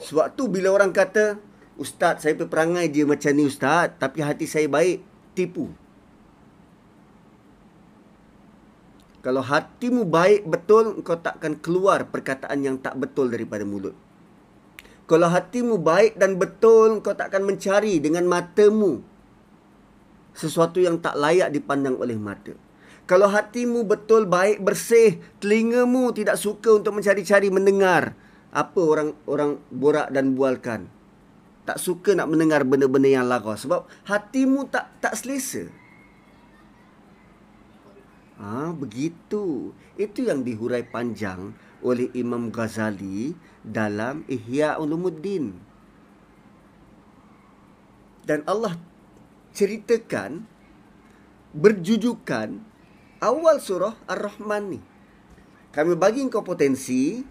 Sebab tu bila orang kata, Ustaz, saya perangai dia macam ni Ustaz, tapi hati saya baik, tipu. Kalau hatimu baik betul, engkau takkan keluar perkataan yang tak betul daripada mulut. Kalau hatimu baik dan betul, kau tak akan mencari dengan matamu sesuatu yang tak layak dipandang oleh mata. Kalau hatimu betul, baik, bersih, telingamu tidak suka untuk mencari-cari mendengar apa orang orang borak dan bualkan. Tak suka nak mendengar benda-benda yang lara sebab hatimu tak tak selesa. Ha, Ah, begitu. Itu yang dihurai panjang oleh Imam Ghazali dalam Ihya Ulumuddin. Dan Allah ceritakan berjujukan awal surah Ar-Rahman ni. Kami bagi engkau potensi,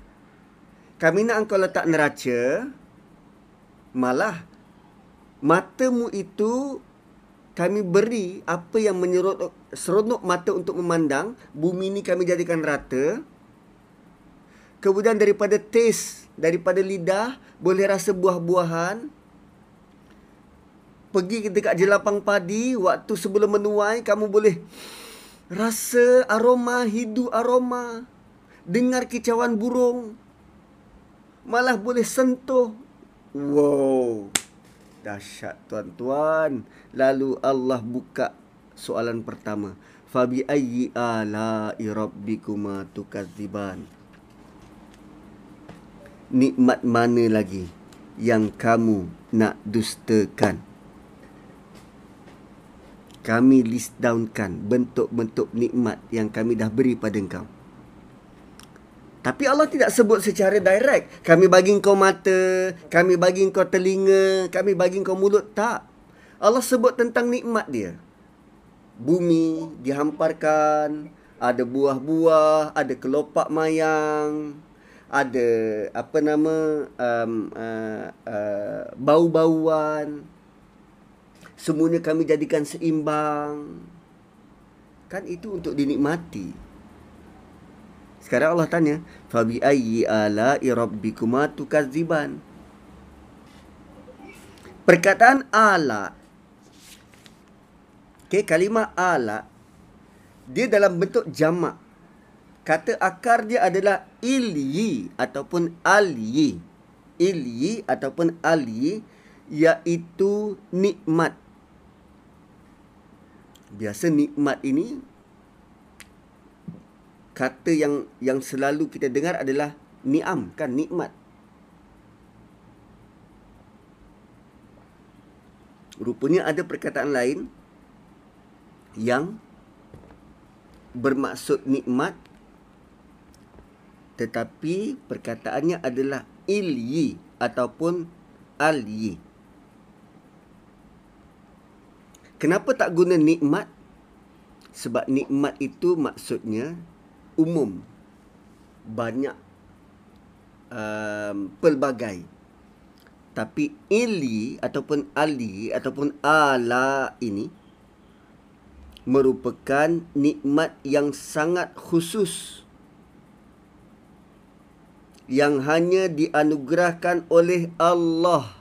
kami nak engkau letak neraca, malah matamu itu kami beri apa yang menyerot seronok mata untuk memandang bumi ini kami jadikan rata kemudian daripada taste daripada lidah boleh rasa buah-buahan pergi dekat jelapang padi waktu sebelum menuai kamu boleh rasa aroma hidu aroma dengar kicauan burung malah boleh sentuh wow Dahsyat tuan-tuan. Lalu Allah buka soalan pertama. Fabi ayyi ala'i rabbikuma tukadziban. Nikmat mana lagi yang kamu nak dustakan? Kami list downkan bentuk-bentuk nikmat yang kami dah beri pada engkau. Tapi Allah tidak sebut secara direct. Kami bagi kau mata, kami bagi kau telinga, kami bagi kau mulut. Tak. Allah sebut tentang nikmat dia. Bumi dihamparkan, ada buah-buah, ada kelopak mayang, ada apa nama um, uh, uh, bau-bauan. Semuanya kami jadikan seimbang. Kan itu untuk dinikmati. Sekarang Allah tanya, "Fabi ayyi ala'i rabbikuma tukadziban?" Perkataan ala Okay, kalimah ala dia dalam bentuk jamak. Kata akar dia adalah ilyi ataupun alyi. Ilyi ataupun alyi iaitu nikmat. Biasa nikmat ini kata yang yang selalu kita dengar adalah ni'am kan nikmat rupanya ada perkataan lain yang bermaksud nikmat tetapi perkataannya adalah ilyi ataupun alyi. Kenapa tak guna nikmat? Sebab nikmat itu maksudnya umum. Banyak um, pelbagai. Tapi ili ataupun ali ataupun ala ini merupakan nikmat yang sangat khusus yang hanya dianugerahkan oleh Allah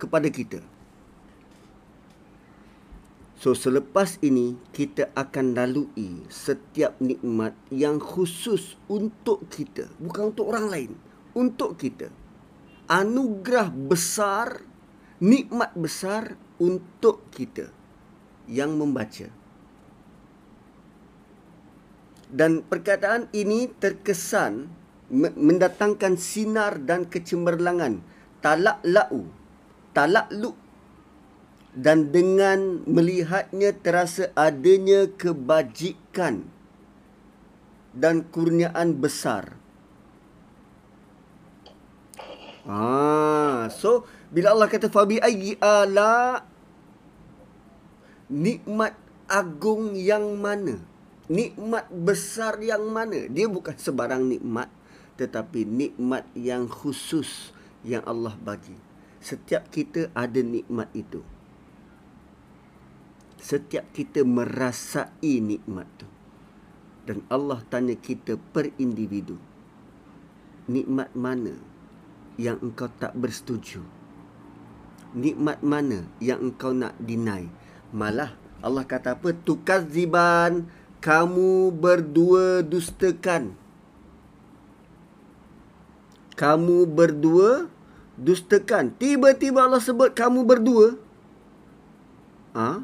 kepada kita So selepas ini kita akan lalui setiap nikmat yang khusus untuk kita, bukan untuk orang lain, untuk kita. Anugerah besar, nikmat besar untuk kita yang membaca. Dan perkataan ini terkesan mendatangkan sinar dan kecemerlangan. Talak lau, talak lu dan dengan melihatnya terasa adanya kebajikan dan kurniaan besar. Ah, so bila Allah kata fabi ayyi ala nikmat agung yang mana? Nikmat besar yang mana? Dia bukan sebarang nikmat tetapi nikmat yang khusus yang Allah bagi. Setiap kita ada nikmat itu. Setiap kita merasai nikmat tu. Dan Allah tanya kita per individu nikmat mana yang engkau tak bersetuju? Nikmat mana yang engkau nak deny? Malah Allah kata apa? Tukaziban kamu berdua dustakan kamu berdua dustakan. Tiba-tiba Allah sebut kamu berdua. Ha?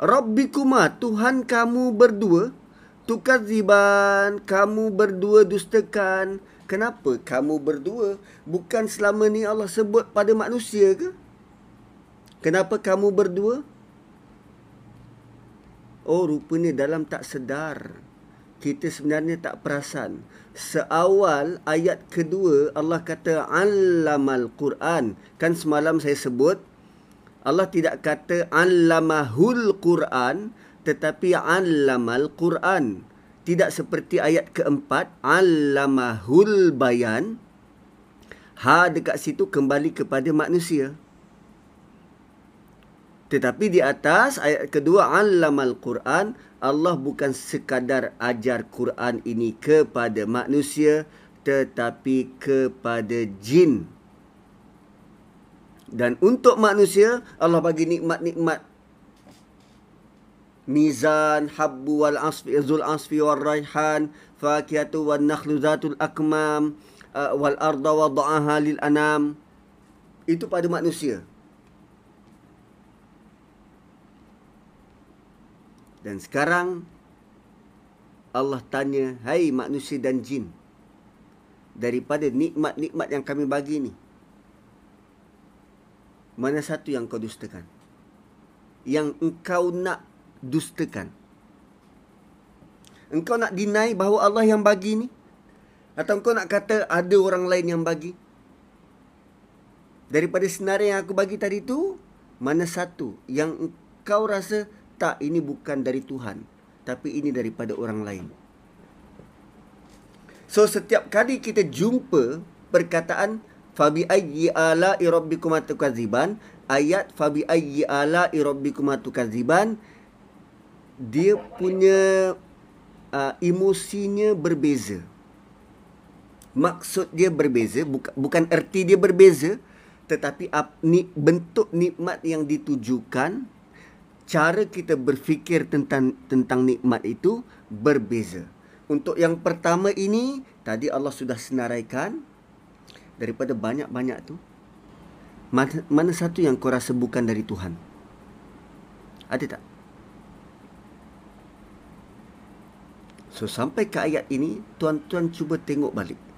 Rabbikuma Tuhan kamu berdua. Tukaziban kamu berdua dustakan. Kenapa kamu berdua? Bukan selama ni Allah sebut pada manusia ke? Kenapa kamu berdua? Oh rupanya dalam tak sedar. Kita sebenarnya tak perasan. Seawal ayat kedua Allah kata allamal Quran. Kan semalam saya sebut Allah tidak kata allamahul Quran tetapi allamal Quran. Tidak seperti ayat keempat allamahul bayan. Ha dekat situ kembali kepada manusia. Tetapi di atas ayat kedua allamal Quran Allah bukan sekadar ajar Quran ini kepada manusia tetapi kepada jin. Dan untuk manusia Allah bagi nikmat-nikmat. Mizan habbu wal asfi zul asfi wal raihan fakiyatu wan nakhlu zatul akmam uh, wal arda wada'aha lil anam. Itu pada manusia Dan sekarang Allah tanya, "Hai manusia dan jin, daripada nikmat-nikmat yang kami bagi ni, mana satu yang kau dustakan? Yang engkau nak dustakan? Engkau nak deny bahawa Allah yang bagi ni? Atau engkau nak kata ada orang lain yang bagi? Daripada senarai yang aku bagi tadi tu, mana satu yang engkau rasa tak ini bukan dari Tuhan tapi ini daripada orang lain. So setiap kali kita jumpa perkataan fabi ayyi ala rabbikum atukaziban ayat fabi ayyi ala rabbikum atukaziban dia punya uh, emosinya berbeza. Maksud dia berbeza bukan bukan erti dia berbeza tetapi ap, ni, bentuk nikmat yang ditujukan cara kita berfikir tentang tentang nikmat itu berbeza. Untuk yang pertama ini tadi Allah sudah senaraikan daripada banyak-banyak tu mana, mana satu yang kau rasa bukan dari Tuhan? Ada tak? So sampai ke ayat ini tuan-tuan cuba tengok balik.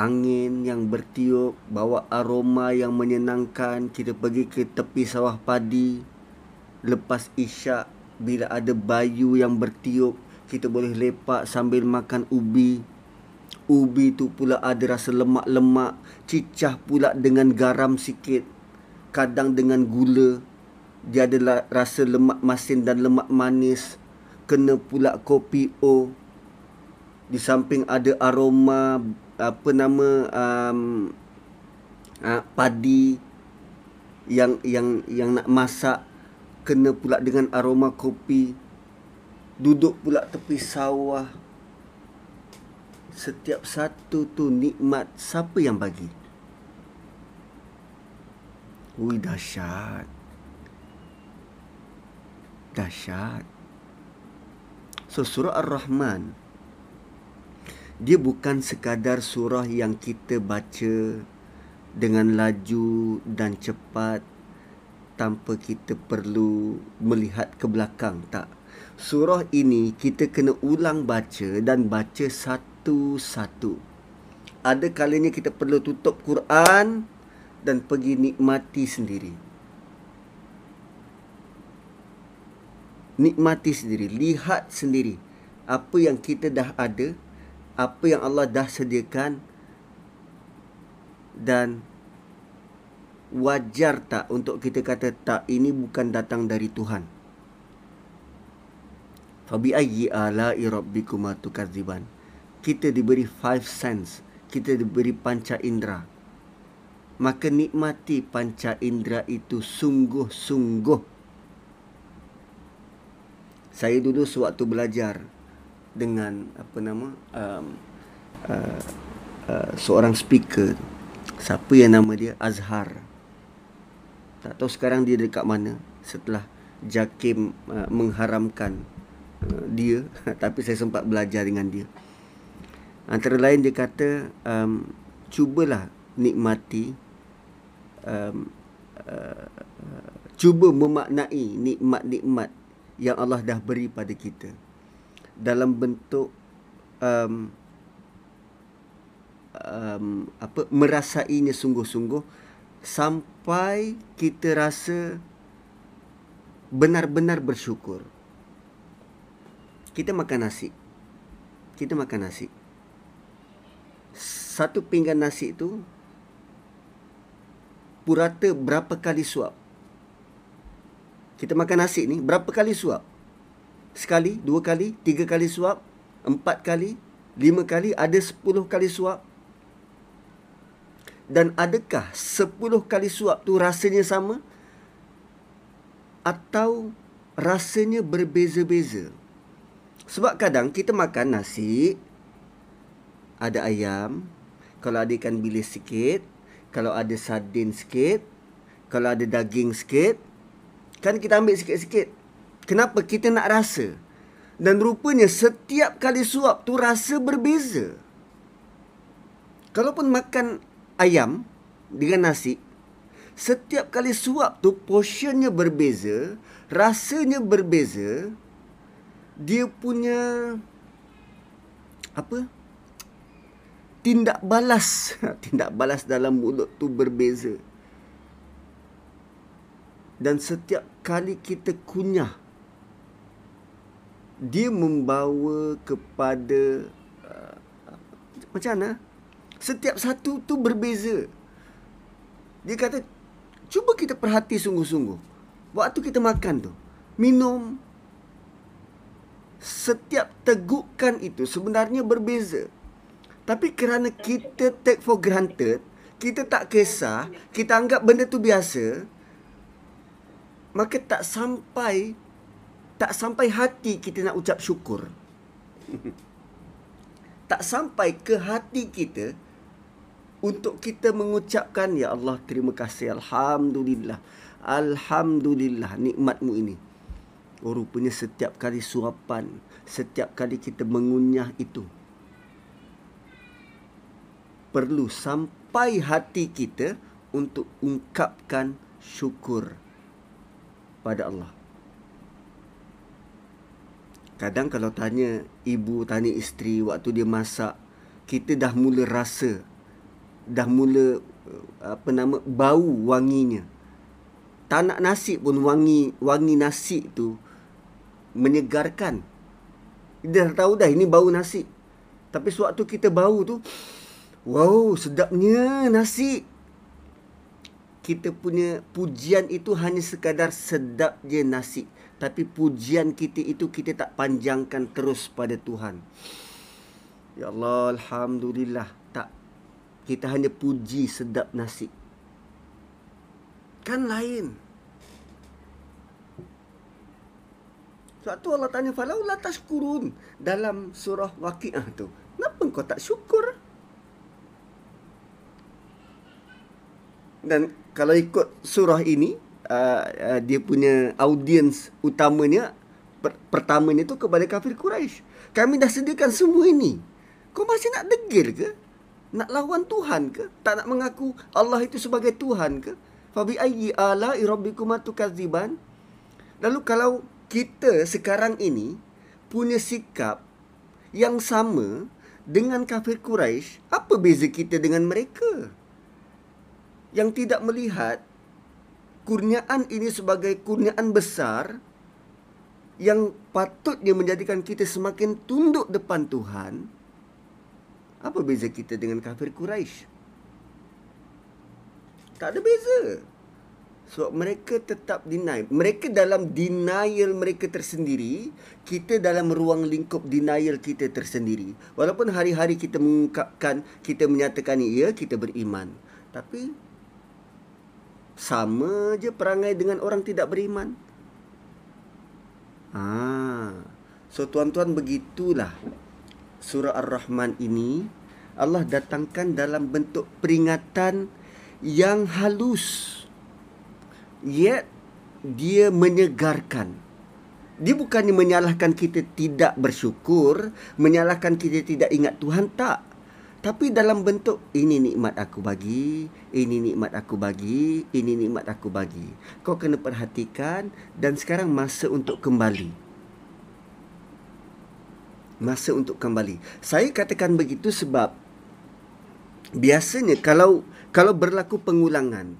Angin yang bertiup bawa aroma yang menyenangkan kita pergi ke tepi sawah padi. Lepas isyak bila ada bayu yang bertiup kita boleh lepak sambil makan ubi. Ubi tu pula ada rasa lemak-lemak cicah pula dengan garam sikit kadang dengan gula. Dia ada rasa lemak masin dan lemak manis kena pula kopi o. Di samping ada aroma apa nama um, uh, padi yang yang yang nak masak kena pula dengan aroma kopi duduk pula tepi sawah. Setiap satu tu nikmat siapa yang bagi? Ui dahsyat. Dahsyat. So surah ar-rahman dia bukan sekadar surah yang kita baca dengan laju dan cepat tanpa kita perlu melihat ke belakang tak. Surah ini kita kena ulang baca dan baca satu-satu. Ada kalanya kita perlu tutup Quran dan pergi nikmati sendiri. Nikmati sendiri lihat sendiri apa yang kita dah ada apa yang Allah dah sediakan dan wajar tak untuk kita kata tak ini bukan datang dari Tuhan? Fabi ayyi ala'i rabbikum tukadziban. Kita diberi five sense. Kita diberi panca indera. Maka nikmati panca indera itu sungguh-sungguh. Saya dulu sewaktu belajar dengan apa nama um, uh, uh, seorang speaker. Siapa yang nama dia? Azhar. Tak tahu sekarang dia dekat mana setelah Jakim uh, mengharamkan uh, dia. Tapi saya sempat belajar dengan dia. Antara lain dia kata um, cubalah nikmati um, uh, cuba memaknai nikmat-nikmat yang Allah dah beri pada kita dalam bentuk um, um, apa merasainya sungguh-sungguh sampai kita rasa benar-benar bersyukur. Kita makan nasi. Kita makan nasi. Satu pinggan nasi itu purata berapa kali suap? Kita makan nasi ni berapa kali suap? Sekali, dua kali, tiga kali suap, empat kali, lima kali, ada sepuluh kali suap. Dan adakah sepuluh kali suap tu rasanya sama? Atau rasanya berbeza-beza? Sebab kadang kita makan nasi, ada ayam, kalau ada ikan bilis sikit, kalau ada sardin sikit, kalau ada daging sikit, kan kita ambil sikit-sikit. Kenapa kita nak rasa? Dan rupanya setiap kali suap tu rasa berbeza. Kalaupun makan ayam dengan nasi, setiap kali suap tu portionnya berbeza, rasanya berbeza, dia punya apa? Tindak balas, tindak balas dalam mulut tu berbeza. Dan setiap kali kita kunyah, dia membawa kepada uh, macam mana? Setiap satu tu berbeza. Dia kata, cuba kita perhati sungguh-sungguh. Waktu kita makan tu, minum, setiap tegukan itu sebenarnya berbeza. Tapi kerana kita take for granted, kita tak kisah, kita anggap benda tu biasa, maka tak sampai tak sampai hati kita nak ucap syukur. tak sampai ke hati kita untuk kita mengucapkan ya Allah terima kasih alhamdulillah. Alhamdulillah nikmatmu ini. Oh rupanya setiap kali suapan setiap kali kita mengunyah itu perlu sampai hati kita untuk ungkapkan syukur pada Allah kadang kalau tanya ibu tanya isteri waktu dia masak kita dah mula rasa dah mula uh, apa nama bau wanginya. Tak nak nasi pun wangi wangi nasi tu menyegarkan. Dia dah tahu dah ini bau nasi. Tapi sewaktu kita bau tu wow sedapnya nasi. Kita punya pujian itu hanya sekadar sedap je nasi. Tapi pujian kita itu kita tak panjangkan terus pada Tuhan. Ya Allah, Alhamdulillah kita hanya puji sedap nasi. Kan lain. Sebab tu Allah tanya falau la tashkurun dalam surah Waqiah tu. Kenapa kau tak syukur? Dan kalau ikut surah ini, uh, uh, dia punya audience utamanya per- pertamanya tu kepada kafir Quraisy. Kami dah sediakan semua ini. Kau masih nak degil ke? Nak lawan Tuhan ke? Tak nak mengaku Allah itu sebagai Tuhan ke? Fabi ayyi ala rabbikum tukadziban? Lalu kalau kita sekarang ini punya sikap yang sama dengan kafir Quraisy, apa beza kita dengan mereka? Yang tidak melihat kurniaan ini sebagai kurniaan besar yang patutnya menjadikan kita semakin tunduk depan Tuhan, apa beza kita dengan kafir Quraisy? Tak ada beza. So mereka tetap deny. Mereka dalam denial mereka tersendiri, kita dalam ruang lingkup denial kita tersendiri. Walaupun hari-hari kita mengungkapkan, kita menyatakan ya, kita beriman. Tapi sama je perangai dengan orang tidak beriman. Ah. So tuan-tuan begitulah surah Ar-Rahman ini Allah datangkan dalam bentuk peringatan yang halus. Yet dia menyegarkan. Dia bukannya menyalahkan kita tidak bersyukur, menyalahkan kita tidak ingat Tuhan tak. Tapi dalam bentuk ini nikmat aku bagi, ini nikmat aku bagi, ini nikmat aku bagi. Kau kena perhatikan dan sekarang masa untuk kembali masa untuk kembali. Saya katakan begitu sebab biasanya kalau kalau berlaku pengulangan,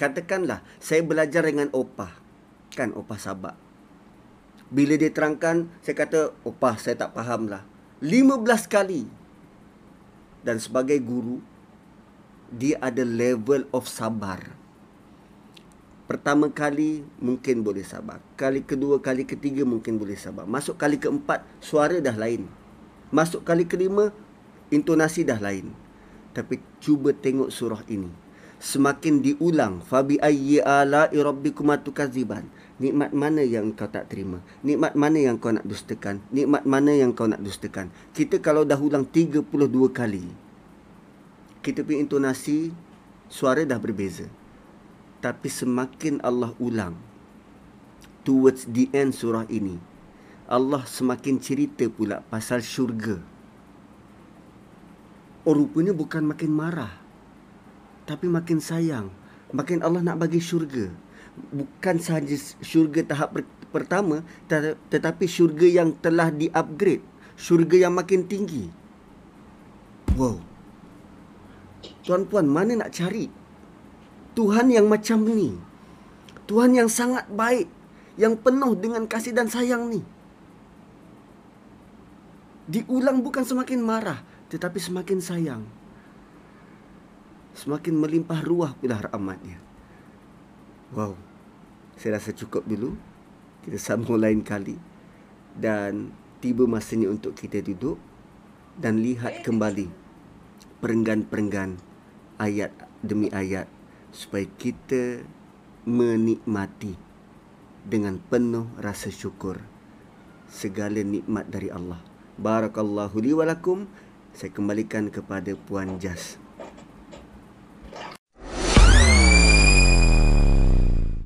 katakanlah saya belajar dengan opah. Kan opah sabar. Bila dia terangkan, saya kata, opah saya tak faham lah. 15 kali. Dan sebagai guru, dia ada level of sabar. Pertama kali mungkin boleh sabar. Kali kedua, kali ketiga mungkin boleh sabar. Masuk kali keempat, suara dah lain. Masuk kali kelima, intonasi dah lain. Tapi cuba tengok surah ini. Semakin diulang, fabi ayyi ala rabbikum tukaziban. Nikmat mana yang kau tak terima? Nikmat mana yang kau nak dustakan? Nikmat mana yang kau nak dustakan? Kita kalau dah ulang 32 kali, kita punya intonasi suara dah berbeza tapi semakin Allah ulang towards the end surah ini Allah semakin cerita pula pasal syurga oh rupanya bukan makin marah tapi makin sayang makin Allah nak bagi syurga bukan sahaja syurga tahap per- pertama tetapi syurga yang telah di-upgrade syurga yang makin tinggi wow tuan-puan mana nak cari Tuhan yang macam ni. Tuhan yang sangat baik. Yang penuh dengan kasih dan sayang ni. Diulang bukan semakin marah. Tetapi semakin sayang. Semakin melimpah ruah pula rahmatnya. Wow. Saya rasa cukup dulu. Kita sambung lain kali. Dan tiba masanya untuk kita duduk. Dan lihat kembali. Perenggan-perenggan ayat demi ayat supaya kita menikmati dengan penuh rasa syukur segala nikmat dari Allah. Barakallahu li walakum. Saya kembalikan kepada Puan Jas.